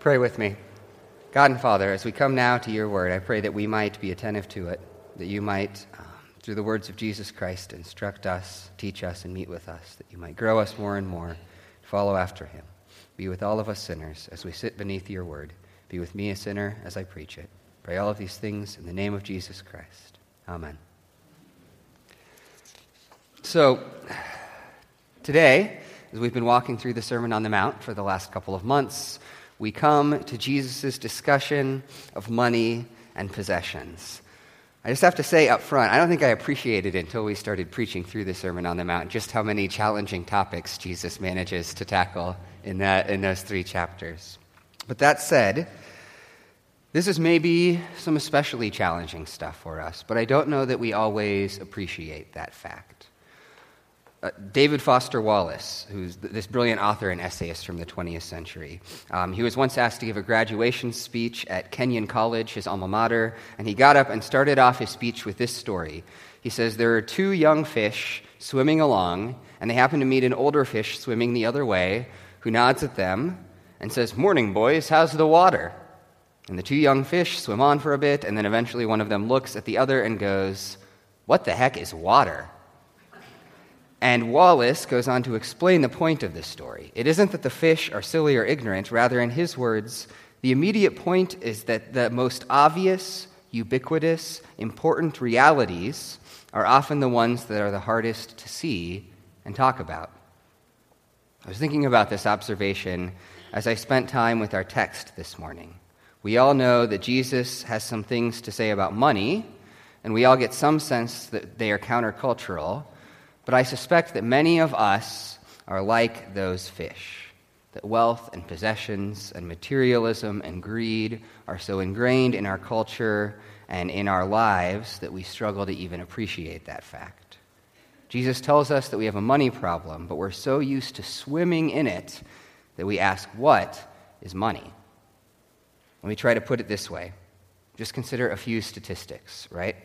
Pray with me. God and Father, as we come now to your word, I pray that we might be attentive to it, that you might, um, through the words of Jesus Christ, instruct us, teach us, and meet with us, that you might grow us more and more, follow after him. Be with all of us sinners as we sit beneath your word. Be with me, a sinner, as I preach it. Pray all of these things in the name of Jesus Christ. Amen. So, today, as we've been walking through the Sermon on the Mount for the last couple of months, we come to Jesus' discussion of money and possessions. I just have to say up front, I don't think I appreciated it until we started preaching through the Sermon on the Mount just how many challenging topics Jesus manages to tackle in, that, in those three chapters. But that said, this is maybe some especially challenging stuff for us, but I don't know that we always appreciate that fact. Uh, David Foster Wallace, who's th- this brilliant author and essayist from the 20th century, um, he was once asked to give a graduation speech at Kenyon College, his alma mater, and he got up and started off his speech with this story. He says, There are two young fish swimming along, and they happen to meet an older fish swimming the other way, who nods at them and says, Morning, boys, how's the water? And the two young fish swim on for a bit, and then eventually one of them looks at the other and goes, What the heck is water? And Wallace goes on to explain the point of this story. It isn't that the fish are silly or ignorant, rather, in his words, the immediate point is that the most obvious, ubiquitous, important realities are often the ones that are the hardest to see and talk about. I was thinking about this observation as I spent time with our text this morning. We all know that Jesus has some things to say about money, and we all get some sense that they are countercultural, but I suspect that many of us are like those fish, that wealth and possessions and materialism and greed are so ingrained in our culture and in our lives that we struggle to even appreciate that fact. Jesus tells us that we have a money problem, but we're so used to swimming in it that we ask, What is money? Let me try to put it this way. Just consider a few statistics, right?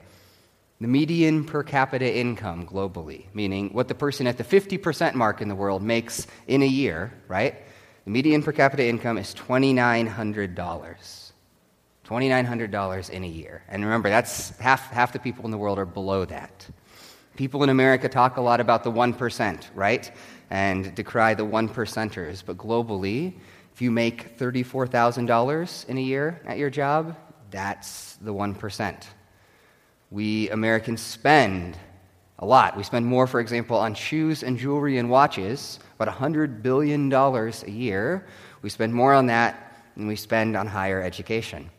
The median per capita income globally, meaning what the person at the 50% mark in the world makes in a year, right? The median per capita income is $2,900. $2,900 in a year. And remember, that's half, half the people in the world are below that. People in America talk a lot about the 1%, right? And decry the one percenters. But globally, if you make $34,000 in a year at your job, that's the 1%. We Americans spend a lot. We spend more, for example, on shoes and jewelry and watches, about $100 billion a year. We spend more on that than we spend on higher education.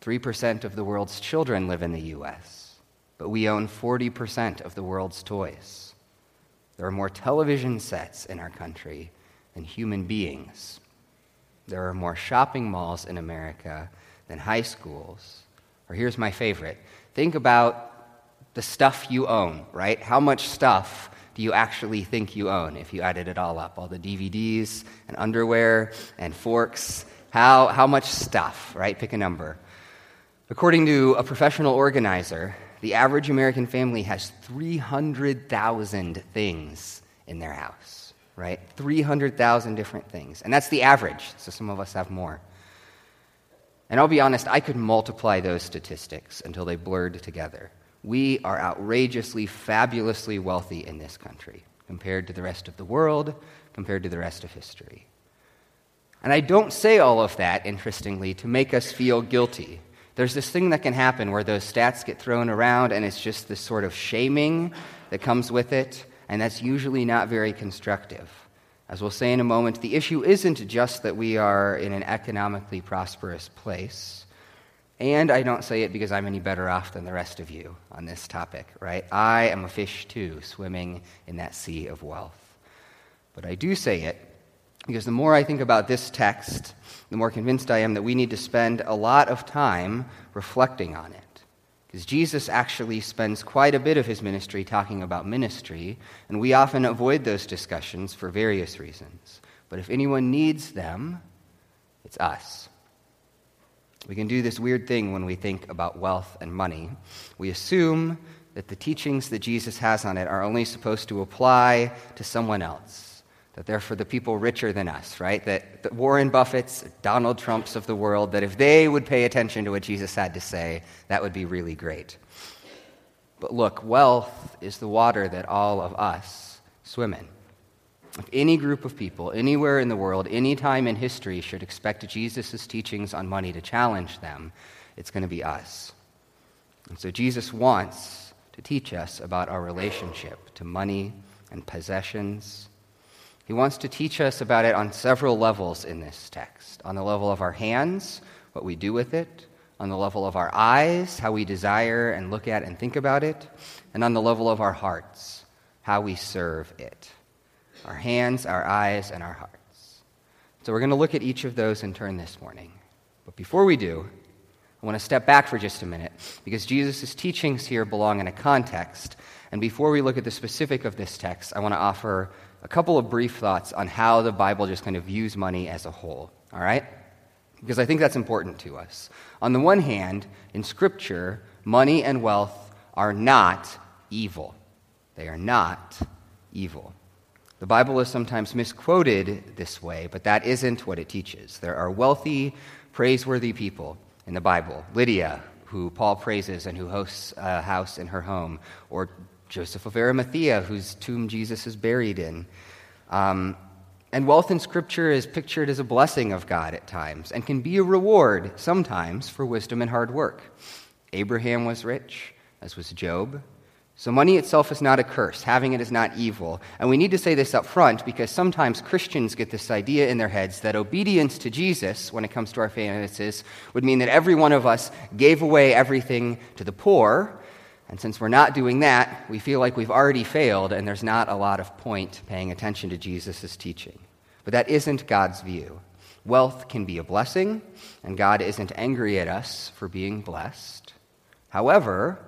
3% of the world's children live in the U.S., but we own 40% of the world's toys. There are more television sets in our country than human beings. There are more shopping malls in America than high schools. Or here's my favorite think about the stuff you own, right? How much stuff do you actually think you own if you added it all up? All the DVDs and underwear and forks. How, how much stuff, right? Pick a number. According to a professional organizer, the average American family has 300,000 things in their house, right? 300,000 different things. And that's the average, so some of us have more. And I'll be honest, I could multiply those statistics until they blurred together. We are outrageously, fabulously wealthy in this country compared to the rest of the world, compared to the rest of history. And I don't say all of that, interestingly, to make us feel guilty. There's this thing that can happen where those stats get thrown around and it's just this sort of shaming that comes with it, and that's usually not very constructive. As we'll say in a moment, the issue isn't just that we are in an economically prosperous place. And I don't say it because I'm any better off than the rest of you on this topic, right? I am a fish too, swimming in that sea of wealth. But I do say it because the more I think about this text, the more convinced I am that we need to spend a lot of time reflecting on it. Because Jesus actually spends quite a bit of his ministry talking about ministry, and we often avoid those discussions for various reasons. But if anyone needs them, it's us. We can do this weird thing when we think about wealth and money. We assume that the teachings that Jesus has on it are only supposed to apply to someone else that they're for the people richer than us, right? That, Warren Buffett's, Donald Trump's of the world, that if they would pay attention to what Jesus had to say, that would be really great. But look, wealth is the water that all of us swim in. If any group of people, anywhere in the world, any time in history, should expect Jesus' teachings on money to challenge them, it's going to be us. And so Jesus wants to teach us about our relationship to money and possessions. He wants to teach us about it on several levels in this text on the level of our hands, what we do with it, on the level of our eyes, how we desire and look at and think about it, and on the level of our hearts, how we serve it. Our hands, our eyes, and our hearts. So we're going to look at each of those in turn this morning. But before we do, I want to step back for just a minute because Jesus' teachings here belong in a context. And before we look at the specific of this text, I want to offer a couple of brief thoughts on how the Bible just kind of views money as a whole. All right? Because I think that's important to us. On the one hand, in Scripture, money and wealth are not evil. They are not evil. The Bible is sometimes misquoted this way, but that isn't what it teaches. There are wealthy, praiseworthy people in the Bible. Lydia, who Paul praises and who hosts a house in her home, or Joseph of Arimathea, whose tomb Jesus is buried in. Um, and wealth in Scripture is pictured as a blessing of God at times and can be a reward sometimes for wisdom and hard work. Abraham was rich, as was Job. So, money itself is not a curse. Having it is not evil. And we need to say this up front because sometimes Christians get this idea in their heads that obedience to Jesus, when it comes to our finances, would mean that every one of us gave away everything to the poor. And since we're not doing that, we feel like we've already failed and there's not a lot of point paying attention to Jesus' teaching. But that isn't God's view. Wealth can be a blessing, and God isn't angry at us for being blessed. However,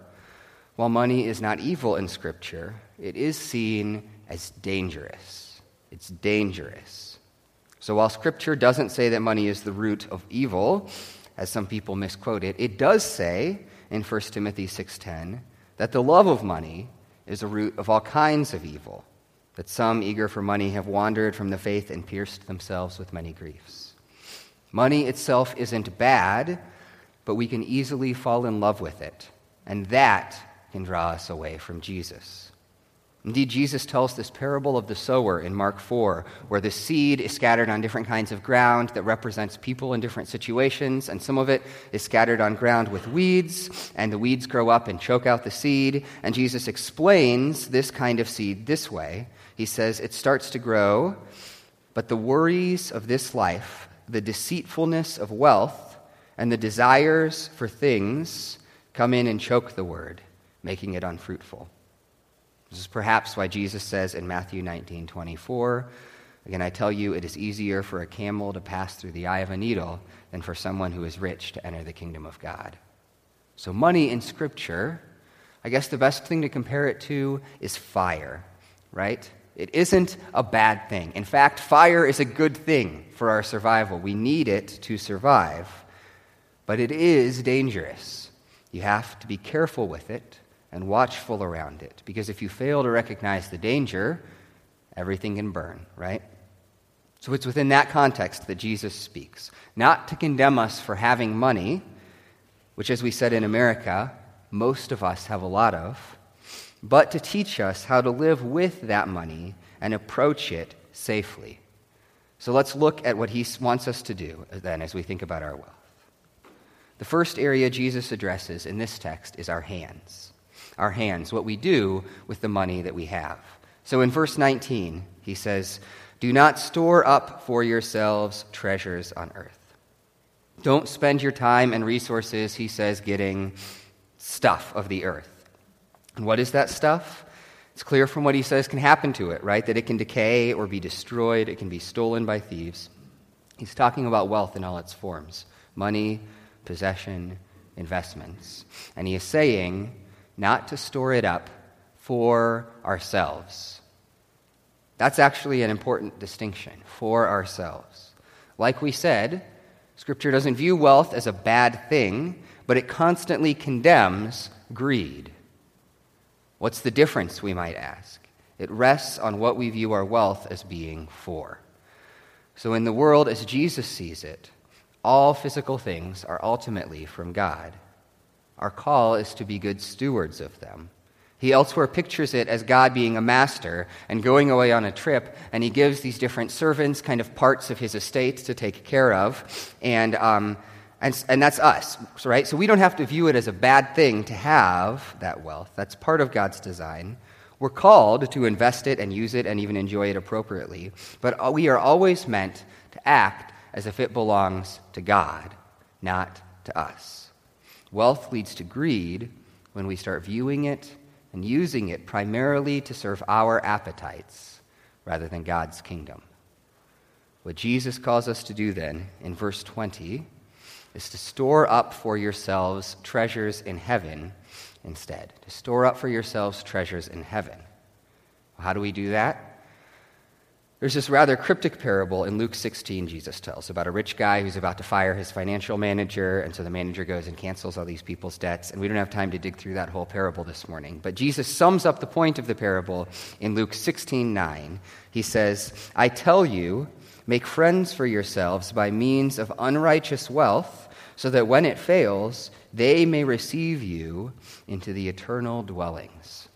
while money is not evil in Scripture, it is seen as dangerous. It's dangerous. So while Scripture doesn't say that money is the root of evil, as some people misquote it, it does say in 1 Timothy 6:10 that the love of money is a root of all kinds of evil, that some eager for money have wandered from the faith and pierced themselves with many griefs. Money itself isn't bad, but we can easily fall in love with it, and that can draw us away from Jesus. Indeed, Jesus tells this parable of the sower in Mark 4, where the seed is scattered on different kinds of ground that represents people in different situations, and some of it is scattered on ground with weeds, and the weeds grow up and choke out the seed. And Jesus explains this kind of seed this way He says, It starts to grow, but the worries of this life, the deceitfulness of wealth, and the desires for things come in and choke the word making it unfruitful. This is perhaps why Jesus says in Matthew 19 24, Again, I tell you, it is easier for a camel to pass through the eye of a needle than for someone who is rich to enter the kingdom of God. So, money in Scripture, I guess the best thing to compare it to is fire, right? It isn't a bad thing. In fact, fire is a good thing for our survival. We need it to survive, but it is dangerous. You have to be careful with it and watchful around it. Because if you fail to recognize the danger, everything can burn, right? So it's within that context that Jesus speaks. Not to condemn us for having money, which, as we said in America, most of us have a lot of, but to teach us how to live with that money and approach it safely. So let's look at what he wants us to do uh, then as we think about our wealth. The first area Jesus addresses in this text is our hands our hands, what we do with the money that we have. So in verse 19, he says, Do not store up for yourselves treasures on earth. Don't spend your time and resources, he says, getting stuff of the earth. And what is that stuff? It's clear from what he says can happen to it, right? That it can decay or be destroyed, it can be stolen by thieves. He's talking about wealth in all its forms money, possession, investments. And he is saying not to store it up for ourselves. That's actually an important distinction for ourselves. Like we said, Scripture doesn't view wealth as a bad thing, but it constantly condemns greed. What's the difference, we might ask? It rests on what we view our wealth as being for. So, in the world as Jesus sees it, all physical things are ultimately from God. Our call is to be good stewards of them. He elsewhere pictures it as God being a master and going away on a trip, and he gives these different servants kind of parts of his estate to take care of. And, um, and, and that's us, right? So we don't have to view it as a bad thing to have that wealth. That's part of God's design. We're called to invest it and use it and even enjoy it appropriately. But we are always meant to act as if it belongs to God, not to us. Wealth leads to greed when we start viewing it and using it primarily to serve our appetites rather than God's kingdom. What Jesus calls us to do then in verse 20 is to store up for yourselves treasures in heaven instead. To store up for yourselves treasures in heaven. How do we do that? There's this rather cryptic parable in Luke 16 Jesus tells about a rich guy who's about to fire his financial manager, and so the manager goes and cancels all these people's debts. And we don't have time to dig through that whole parable this morning. But Jesus sums up the point of the parable in Luke 16 9. He says, I tell you, make friends for yourselves by means of unrighteous wealth, so that when it fails, they may receive you into the eternal dwellings.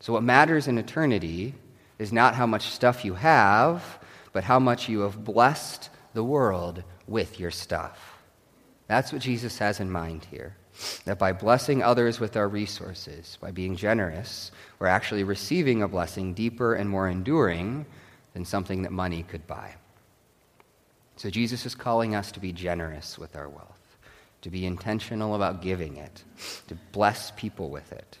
So, what matters in eternity is not how much stuff you have, but how much you have blessed the world with your stuff. That's what Jesus has in mind here. That by blessing others with our resources, by being generous, we're actually receiving a blessing deeper and more enduring than something that money could buy. So Jesus is calling us to be generous with our wealth, to be intentional about giving it, to bless people with it.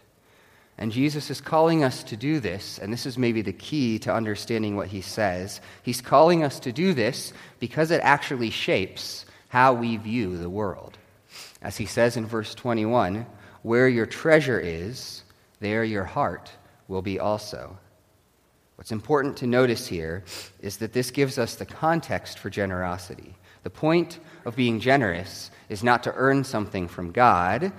And Jesus is calling us to do this, and this is maybe the key to understanding what he says. He's calling us to do this because it actually shapes how we view the world. As he says in verse 21 where your treasure is, there your heart will be also. What's important to notice here is that this gives us the context for generosity. The point of being generous is not to earn something from God,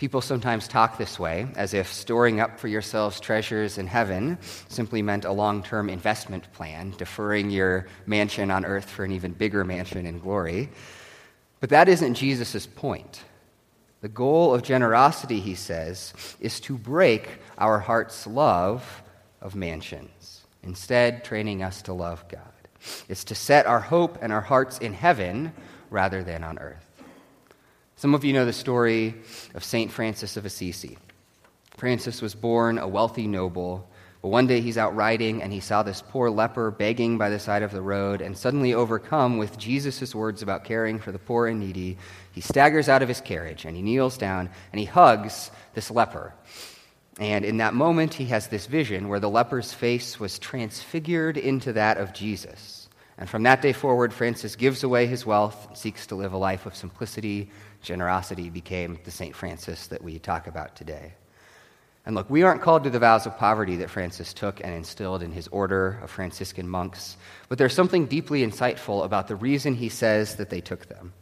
People sometimes talk this way, as if storing up for yourselves treasures in heaven simply meant a long term investment plan, deferring your mansion on earth for an even bigger mansion in glory. But that isn't Jesus' point. The goal of generosity, he says, is to break our heart's love of mansions, instead, training us to love God. It's to set our hope and our hearts in heaven rather than on earth. Some of you know the story of St. Francis of Assisi. Francis was born a wealthy noble, but one day he's out riding and he saw this poor leper begging by the side of the road, and suddenly overcome with Jesus' words about caring for the poor and needy, he staggers out of his carriage and he kneels down and he hugs this leper. And in that moment, he has this vision where the leper's face was transfigured into that of Jesus. And from that day forward, Francis gives away his wealth, seeks to live a life of simplicity generosity became the St. Francis that we talk about today. And look, we aren't called to the vows of poverty that Francis took and instilled in his order of Franciscan monks, but there's something deeply insightful about the reason he says that they took them.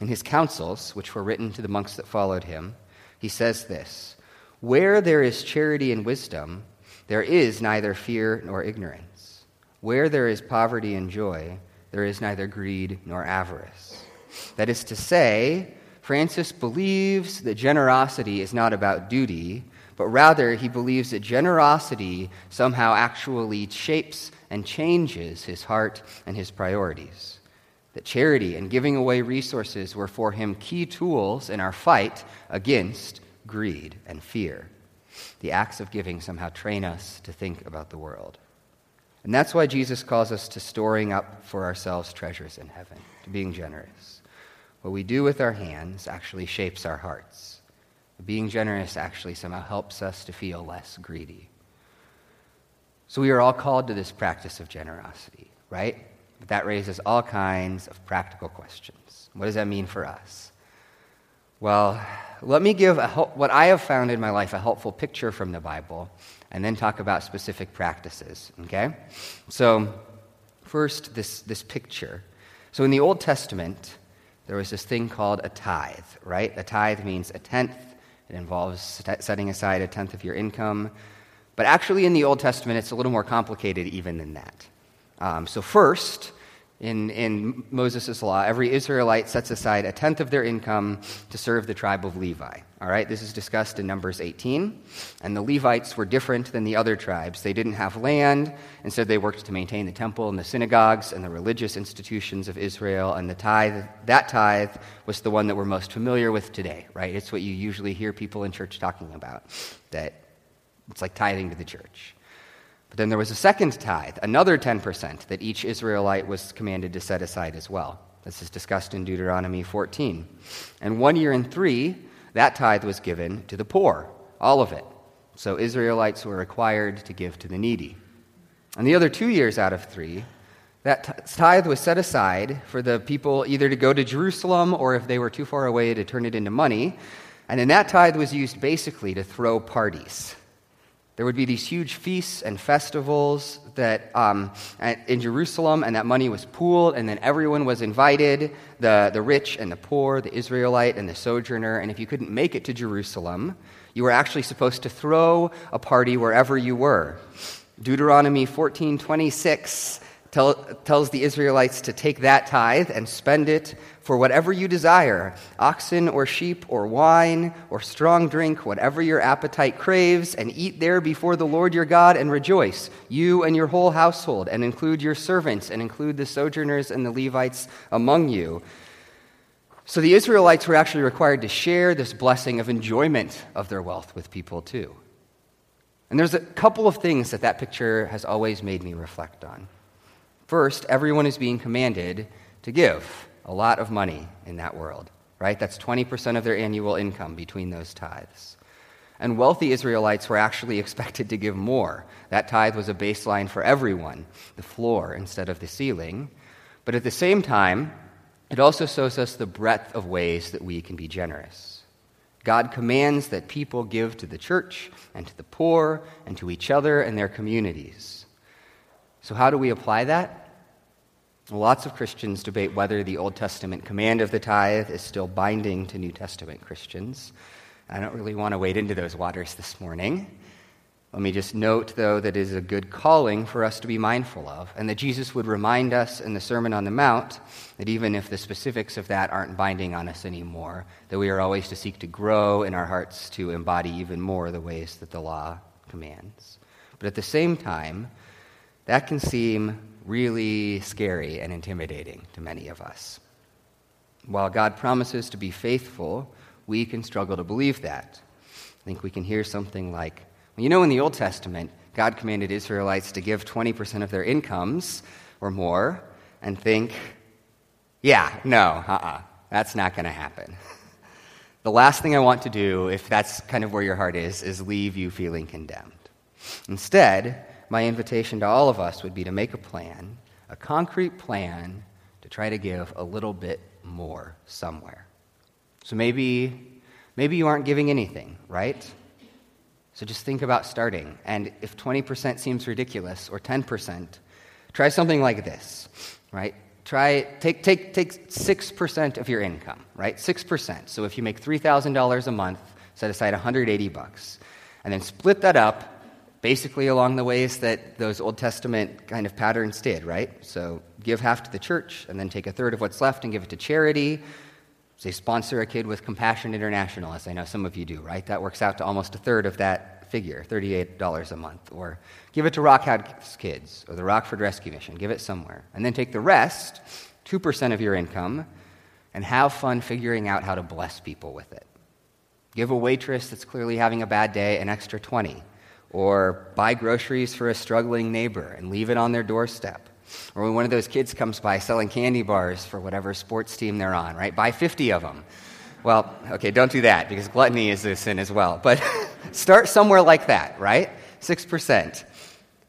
In his counsels, which were written to the monks that followed him, he says this Where there is charity and wisdom, there is neither fear nor ignorance. Where there is poverty and joy, there is neither greed nor avarice. That is to say, Francis believes that generosity is not about duty, but rather he believes that generosity somehow actually shapes and changes his heart and his priorities. That charity and giving away resources were for him key tools in our fight against greed and fear. The acts of giving somehow train us to think about the world. And that's why Jesus calls us to storing up for ourselves treasures in heaven, to being generous. What we do with our hands actually shapes our hearts. Being generous actually somehow helps us to feel less greedy. So we are all called to this practice of generosity, right? But that raises all kinds of practical questions. What does that mean for us? Well, let me give a, what I have found in my life a helpful picture from the Bible, and then talk about specific practices, okay? So, first, this, this picture. So, in the Old Testament, there was this thing called a tithe, right? A tithe means a tenth. It involves setting aside a tenth of your income. But actually, in the Old Testament, it's a little more complicated even than that. Um, so, first, in, in Moses' law, every Israelite sets aside a tenth of their income to serve the tribe of Levi. All right, this is discussed in Numbers 18. And the Levites were different than the other tribes. They didn't have land, instead, they worked to maintain the temple and the synagogues and the religious institutions of Israel. And the tithe, that tithe was the one that we're most familiar with today, right? It's what you usually hear people in church talking about, that it's like tithing to the church. But then there was a second tithe, another 10% that each Israelite was commanded to set aside as well. This is discussed in Deuteronomy 14. And one year in three, that tithe was given to the poor, all of it. So Israelites were required to give to the needy. And the other two years out of three, that tithe was set aside for the people either to go to Jerusalem or if they were too far away to turn it into money. And then that tithe was used basically to throw parties. There would be these huge feasts and festivals that um, in Jerusalem, and that money was pooled, and then everyone was invited the, the rich and the poor, the Israelite and the sojourner. And if you couldn't make it to Jerusalem, you were actually supposed to throw a party wherever you were. Deuteronomy 14 26 tell, tells the Israelites to take that tithe and spend it for whatever you desire oxen or sheep or wine or strong drink, whatever your appetite craves, and eat there before the Lord your God and rejoice, you and your whole household, and include your servants, and include the sojourners and the Levites among you. So the Israelites were actually required to share this blessing of enjoyment of their wealth with people too. And there's a couple of things that that picture has always made me reflect on. First, everyone is being commanded to give a lot of money in that world, right? That's 20% of their annual income between those tithes. And wealthy Israelites were actually expected to give more. That tithe was a baseline for everyone, the floor instead of the ceiling. But at the same time, it also shows us the breadth of ways that we can be generous. God commands that people give to the church and to the poor and to each other and their communities. So, how do we apply that? Lots of Christians debate whether the Old Testament command of the tithe is still binding to New Testament Christians. I don't really want to wade into those waters this morning. Let me just note, though, that it is a good calling for us to be mindful of, and that Jesus would remind us in the Sermon on the Mount that even if the specifics of that aren't binding on us anymore, that we are always to seek to grow in our hearts to embody even more the ways that the law commands. But at the same time, that can seem really scary and intimidating to many of us. While God promises to be faithful, we can struggle to believe that. I think we can hear something like, well, you know, in the Old Testament, God commanded Israelites to give 20% of their incomes or more, and think, yeah, no, uh uh-uh, that's not going to happen. the last thing I want to do, if that's kind of where your heart is, is leave you feeling condemned. Instead, my invitation to all of us would be to make a plan, a concrete plan to try to give a little bit more somewhere. So maybe, maybe you aren't giving anything, right? So just think about starting. And if 20% seems ridiculous or 10%, try something like this, right? Try take take take 6% of your income, right? 6%. So if you make $3,000 a month, set aside 180 bucks. And then split that up basically along the ways that those Old Testament kind of patterns did, right? So give half to the church and then take a third of what's left and give it to charity. Say, sponsor a kid with Compassion International, as I know some of you do, right? That works out to almost a third of that figure, $38 a month. Or give it to Rock House Kids or the Rockford Rescue Mission. Give it somewhere. And then take the rest, 2% of your income, and have fun figuring out how to bless people with it. Give a waitress that's clearly having a bad day an extra 20 or buy groceries for a struggling neighbor and leave it on their doorstep. Or when one of those kids comes by selling candy bars for whatever sports team they're on, right? Buy 50 of them. Well, okay, don't do that because gluttony is a sin as well. But start somewhere like that, right? 6%.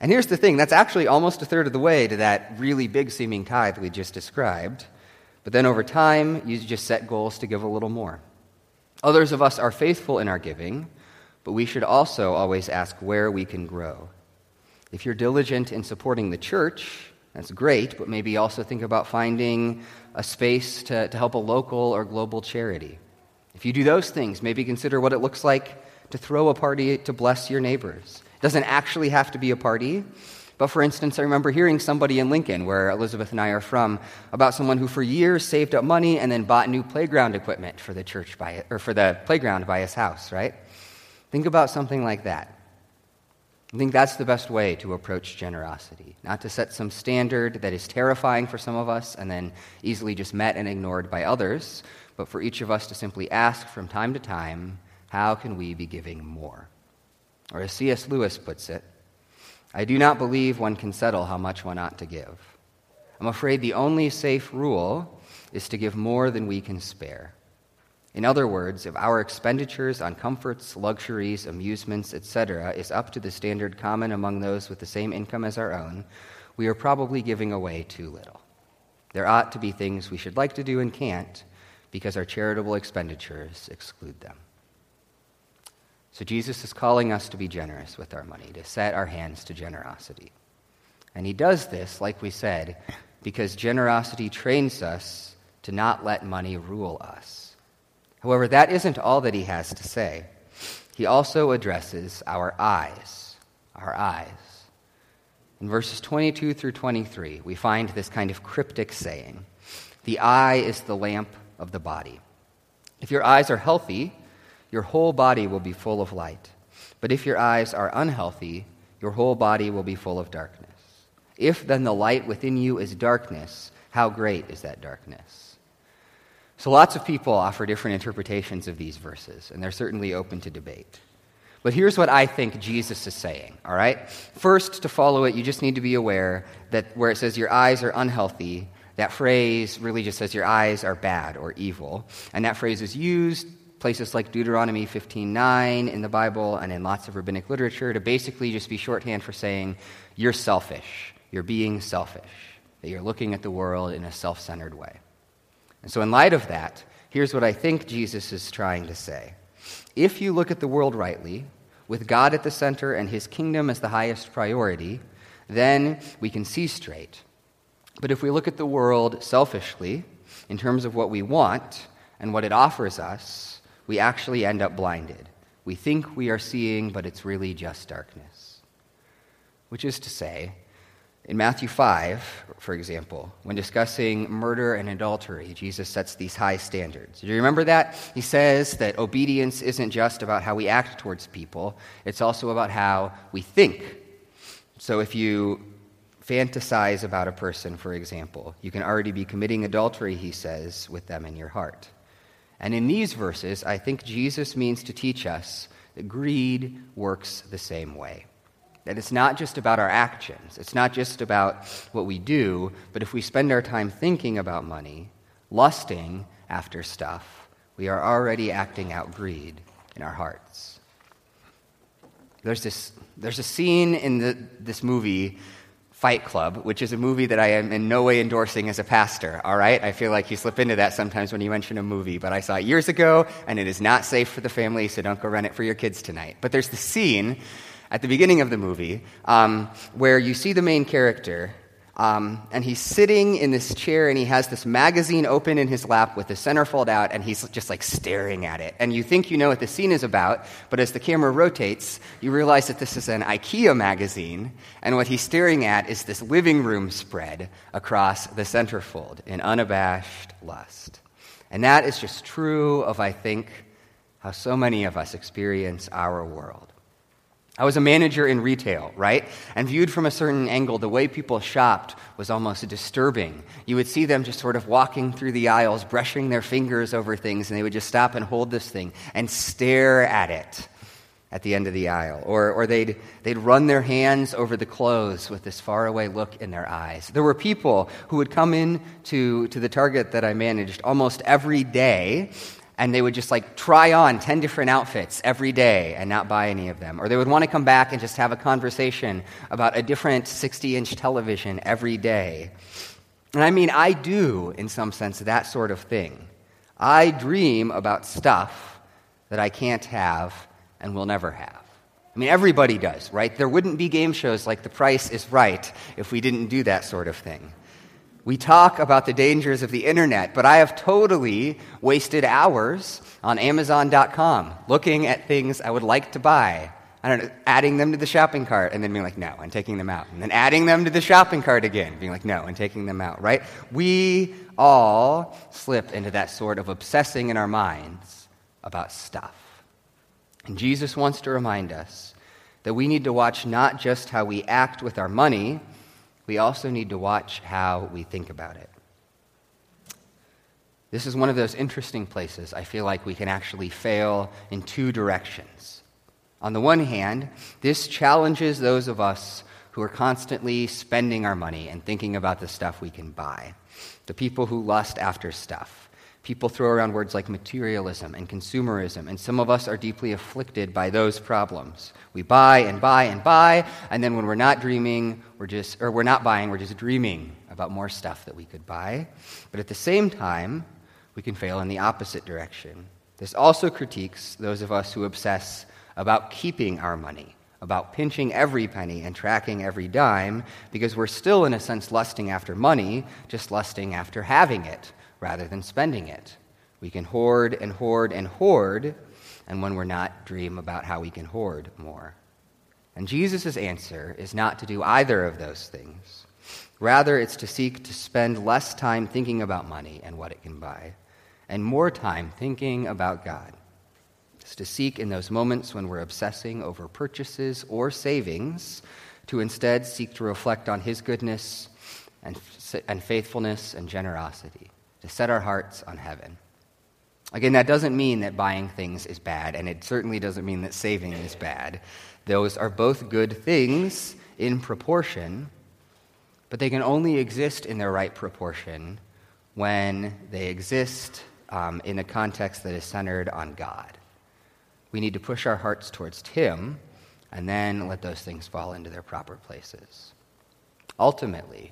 And here's the thing that's actually almost a third of the way to that really big seeming tithe we just described. But then over time, you just set goals to give a little more. Others of us are faithful in our giving, but we should also always ask where we can grow. If you're diligent in supporting the church, that's great, but maybe also think about finding a space to, to help a local or global charity. If you do those things, maybe consider what it looks like to throw a party to bless your neighbors. It doesn't actually have to be a party. But for instance, I remember hearing somebody in Lincoln, where Elizabeth and I are from, about someone who for years saved up money and then bought new playground equipment for the church by or for the playground by his house, right? Think about something like that. I think that's the best way to approach generosity, not to set some standard that is terrifying for some of us and then easily just met and ignored by others, but for each of us to simply ask from time to time, how can we be giving more? Or as C.S. Lewis puts it, I do not believe one can settle how much one ought to give. I'm afraid the only safe rule is to give more than we can spare. In other words, if our expenditures on comforts, luxuries, amusements, etc., is up to the standard common among those with the same income as our own, we are probably giving away too little. There ought to be things we should like to do and can't because our charitable expenditures exclude them. So Jesus is calling us to be generous with our money, to set our hands to generosity. And he does this, like we said, because generosity trains us to not let money rule us. However, that isn't all that he has to say. He also addresses our eyes. Our eyes. In verses 22 through 23, we find this kind of cryptic saying The eye is the lamp of the body. If your eyes are healthy, your whole body will be full of light. But if your eyes are unhealthy, your whole body will be full of darkness. If then the light within you is darkness, how great is that darkness? So lots of people offer different interpretations of these verses, and they're certainly open to debate. But here's what I think Jesus is saying, all right? First, to follow it, you just need to be aware that where it says your eyes are unhealthy, that phrase really just says your eyes are bad or evil. And that phrase is used places like Deuteronomy 15:9 in the Bible and in lots of rabbinic literature to basically just be shorthand for saying you're selfish. You're being selfish. That you're looking at the world in a self-centered way. And so, in light of that, here's what I think Jesus is trying to say. If you look at the world rightly, with God at the center and his kingdom as the highest priority, then we can see straight. But if we look at the world selfishly, in terms of what we want and what it offers us, we actually end up blinded. We think we are seeing, but it's really just darkness. Which is to say, in Matthew 5, for example, when discussing murder and adultery, Jesus sets these high standards. Do you remember that? He says that obedience isn't just about how we act towards people, it's also about how we think. So if you fantasize about a person, for example, you can already be committing adultery, he says, with them in your heart. And in these verses, I think Jesus means to teach us that greed works the same way. That it's not just about our actions, it's not just about what we do, but if we spend our time thinking about money, lusting after stuff, we are already acting out greed in our hearts. There's, this, there's a scene in the, this movie, Fight Club, which is a movie that I am in no way endorsing as a pastor, all right? I feel like you slip into that sometimes when you mention a movie, but I saw it years ago, and it is not safe for the family, so don't go rent it for your kids tonight. But there's the scene at the beginning of the movie um, where you see the main character. Um, and he's sitting in this chair and he has this magazine open in his lap with the centerfold out and he's just like staring at it. And you think you know what the scene is about, but as the camera rotates, you realize that this is an IKEA magazine and what he's staring at is this living room spread across the centerfold in unabashed lust. And that is just true of, I think, how so many of us experience our world. I was a manager in retail, right? And viewed from a certain angle, the way people shopped was almost disturbing. You would see them just sort of walking through the aisles, brushing their fingers over things, and they would just stop and hold this thing and stare at it at the end of the aisle. Or, or they'd, they'd run their hands over the clothes with this faraway look in their eyes. There were people who would come in to, to the Target that I managed almost every day and they would just like try on 10 different outfits every day and not buy any of them. Or they would want to come back and just have a conversation about a different 60 inch television every day. And I mean, I do, in some sense, that sort of thing. I dream about stuff that I can't have and will never have. I mean, everybody does, right? There wouldn't be game shows like The Price is Right if we didn't do that sort of thing. We talk about the dangers of the internet, but I have totally wasted hours on Amazon.com looking at things I would like to buy. I don't know, adding them to the shopping cart and then being like, no, and taking them out. And then adding them to the shopping cart again, being like, no, and taking them out, right? We all slip into that sort of obsessing in our minds about stuff. And Jesus wants to remind us that we need to watch not just how we act with our money, we also need to watch how we think about it. This is one of those interesting places I feel like we can actually fail in two directions. On the one hand, this challenges those of us who are constantly spending our money and thinking about the stuff we can buy, the people who lust after stuff. People throw around words like materialism and consumerism, and some of us are deeply afflicted by those problems. We buy and buy and buy, and then when we're not dreaming, we're just, or we're not buying, we're just dreaming about more stuff that we could buy. But at the same time, we can fail in the opposite direction. This also critiques those of us who obsess about keeping our money, about pinching every penny and tracking every dime, because we're still, in a sense, lusting after money, just lusting after having it rather than spending it. We can hoard and hoard and hoard, and when we're not, dream about how we can hoard more. And Jesus' answer is not to do either of those things. Rather, it's to seek to spend less time thinking about money and what it can buy, and more time thinking about God. It's to seek in those moments when we're obsessing over purchases or savings to instead seek to reflect on His goodness and, and faithfulness and generosity, to set our hearts on heaven. Again, that doesn't mean that buying things is bad, and it certainly doesn't mean that saving is bad. Those are both good things in proportion, but they can only exist in their right proportion when they exist um, in a context that is centered on God. We need to push our hearts towards Him and then let those things fall into their proper places. Ultimately,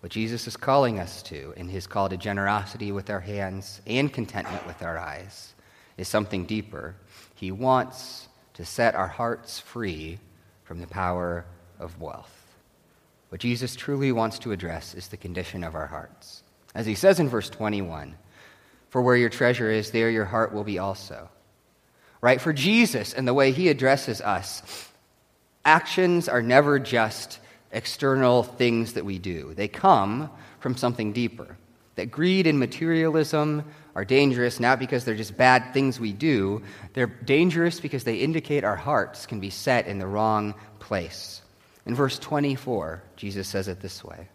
what Jesus is calling us to in his call to generosity with our hands and contentment with our eyes is something deeper. He wants to set our hearts free from the power of wealth. What Jesus truly wants to address is the condition of our hearts. As he says in verse 21, for where your treasure is, there your heart will be also. Right? For Jesus and the way he addresses us, actions are never just external things that we do, they come from something deeper. That greed and materialism are dangerous not because they're just bad things we do, they're dangerous because they indicate our hearts can be set in the wrong place. In verse 24, Jesus says it this way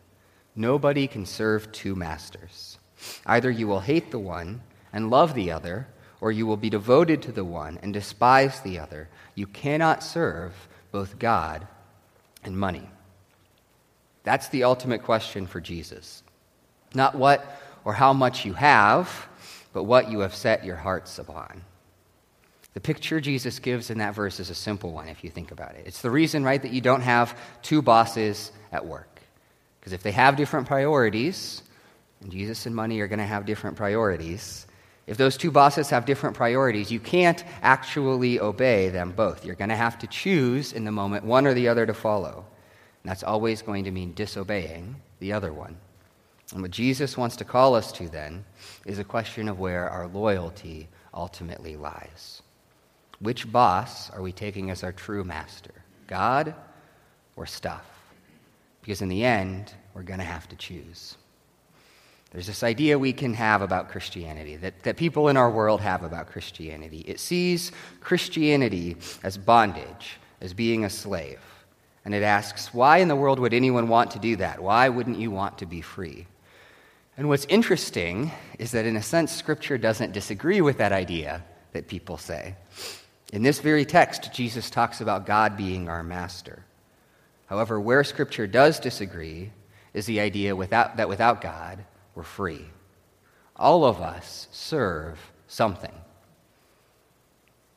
Nobody can serve two masters. Either you will hate the one and love the other, or you will be devoted to the one and despise the other. You cannot serve both God and money. That's the ultimate question for Jesus. Not what or how much you have, but what you have set your hearts upon. The picture Jesus gives in that verse is a simple one if you think about it. It's the reason, right, that you don't have two bosses at work. Because if they have different priorities, and Jesus and money are going to have different priorities. If those two bosses have different priorities, you can't actually obey them both. You're going to have to choose in the moment one or the other to follow. That's always going to mean disobeying the other one. And what Jesus wants to call us to then is a question of where our loyalty ultimately lies. Which boss are we taking as our true master? God or stuff? Because in the end, we're going to have to choose. There's this idea we can have about Christianity, that, that people in our world have about Christianity. It sees Christianity as bondage, as being a slave. And it asks, why in the world would anyone want to do that? Why wouldn't you want to be free? And what's interesting is that, in a sense, Scripture doesn't disagree with that idea that people say. In this very text, Jesus talks about God being our master. However, where Scripture does disagree is the idea without, that without God, we're free. All of us serve something.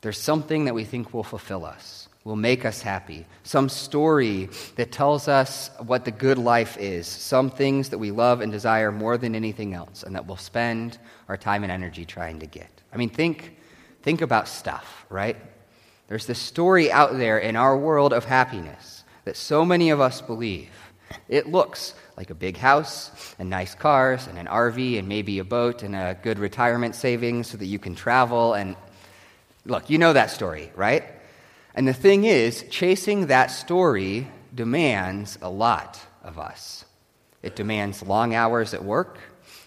There's something that we think will fulfill us, will make us happy, some story that tells us what the good life is, some things that we love and desire more than anything else, and that we'll spend our time and energy trying to get. I mean, think, think about stuff, right? There's this story out there in our world of happiness that so many of us believe. It looks like a big house and nice cars and an RV and maybe a boat and a good retirement savings so that you can travel. And look, you know that story, right? And the thing is, chasing that story demands a lot of us. It demands long hours at work,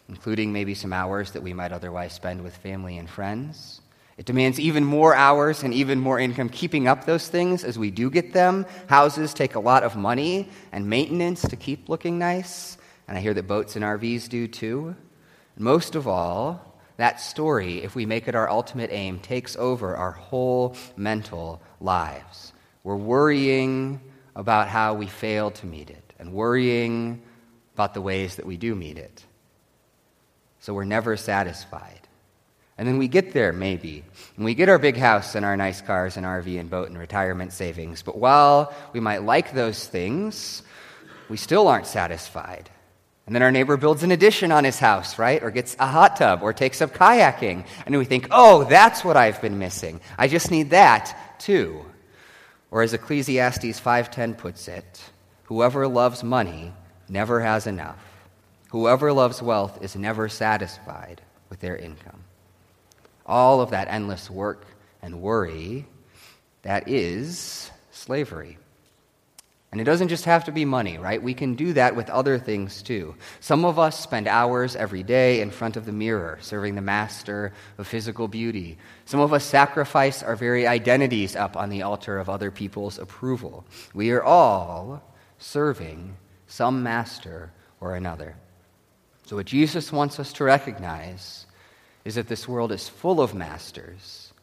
including maybe some hours that we might otherwise spend with family and friends. It demands even more hours and even more income keeping up those things as we do get them. Houses take a lot of money and maintenance to keep looking nice, and I hear that boats and RVs do too. Most of all, that story, if we make it our ultimate aim, takes over our whole mental lives. We're worrying about how we fail to meet it and worrying about the ways that we do meet it. So we're never satisfied. And then we get there, maybe, and we get our big house and our nice cars and RV and boat and retirement savings. But while we might like those things, we still aren't satisfied. And then our neighbor builds an addition on his house, right? Or gets a hot tub or takes up kayaking. And we think, oh, that's what I've been missing. I just need that too. Or as Ecclesiastes 5:10 puts it, whoever loves money never has enough. Whoever loves wealth is never satisfied with their income. All of that endless work and worry, that is slavery. And it doesn't just have to be money, right? We can do that with other things too. Some of us spend hours every day in front of the mirror, serving the master of physical beauty. Some of us sacrifice our very identities up on the altar of other people's approval. We are all serving some master or another. So, what Jesus wants us to recognize is that this world is full of masters,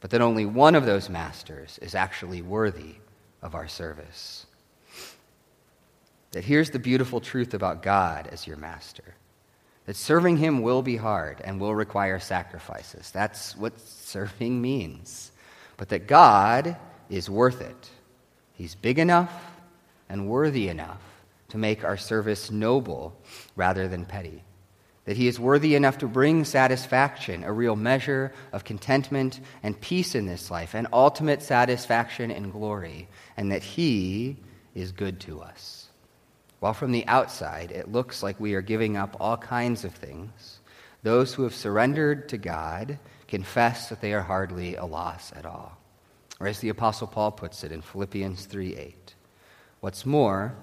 but that only one of those masters is actually worthy of our service. That here's the beautiful truth about God as your master that serving him will be hard and will require sacrifices. That's what serving means. But that God is worth it. He's big enough and worthy enough to make our service noble rather than petty. That he is worthy enough to bring satisfaction, a real measure of contentment and peace in this life, and ultimate satisfaction and glory, and that he is good to us. While from the outside it looks like we are giving up all kinds of things, those who have surrendered to God confess that they are hardly a loss at all. Or as the Apostle Paul puts it in Philippians 3 8, what's more,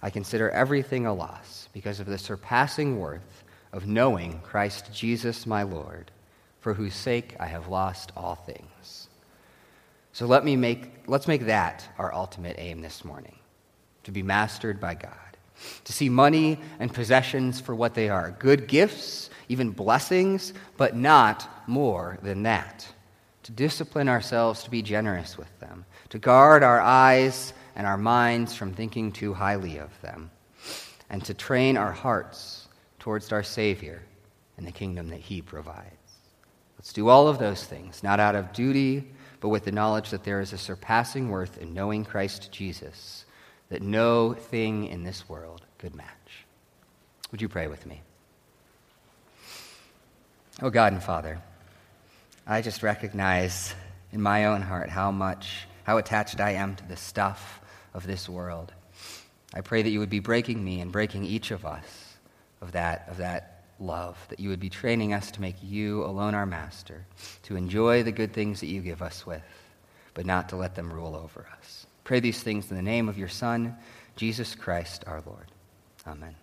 I consider everything a loss because of the surpassing worth of knowing Christ Jesus my Lord, for whose sake I have lost all things. So let me make, let's make that our ultimate aim this morning to be mastered by God to see money and possessions for what they are good gifts, even blessings, but not more than that. To discipline ourselves to be generous with them, to guard our eyes and our minds from thinking too highly of them, and to train our hearts towards our Savior and the kingdom that He provides. Let's do all of those things, not out of duty, but with the knowledge that there is a surpassing worth in knowing Christ Jesus that no thing in this world could match. Would you pray with me? Oh God and Father, I just recognize in my own heart how much, how attached I am to the stuff of this world. I pray that you would be breaking me and breaking each of us of that, of that love, that you would be training us to make you alone our master, to enjoy the good things that you give us with, but not to let them rule over us. Pray these things in the name of your Son, Jesus Christ our Lord. Amen.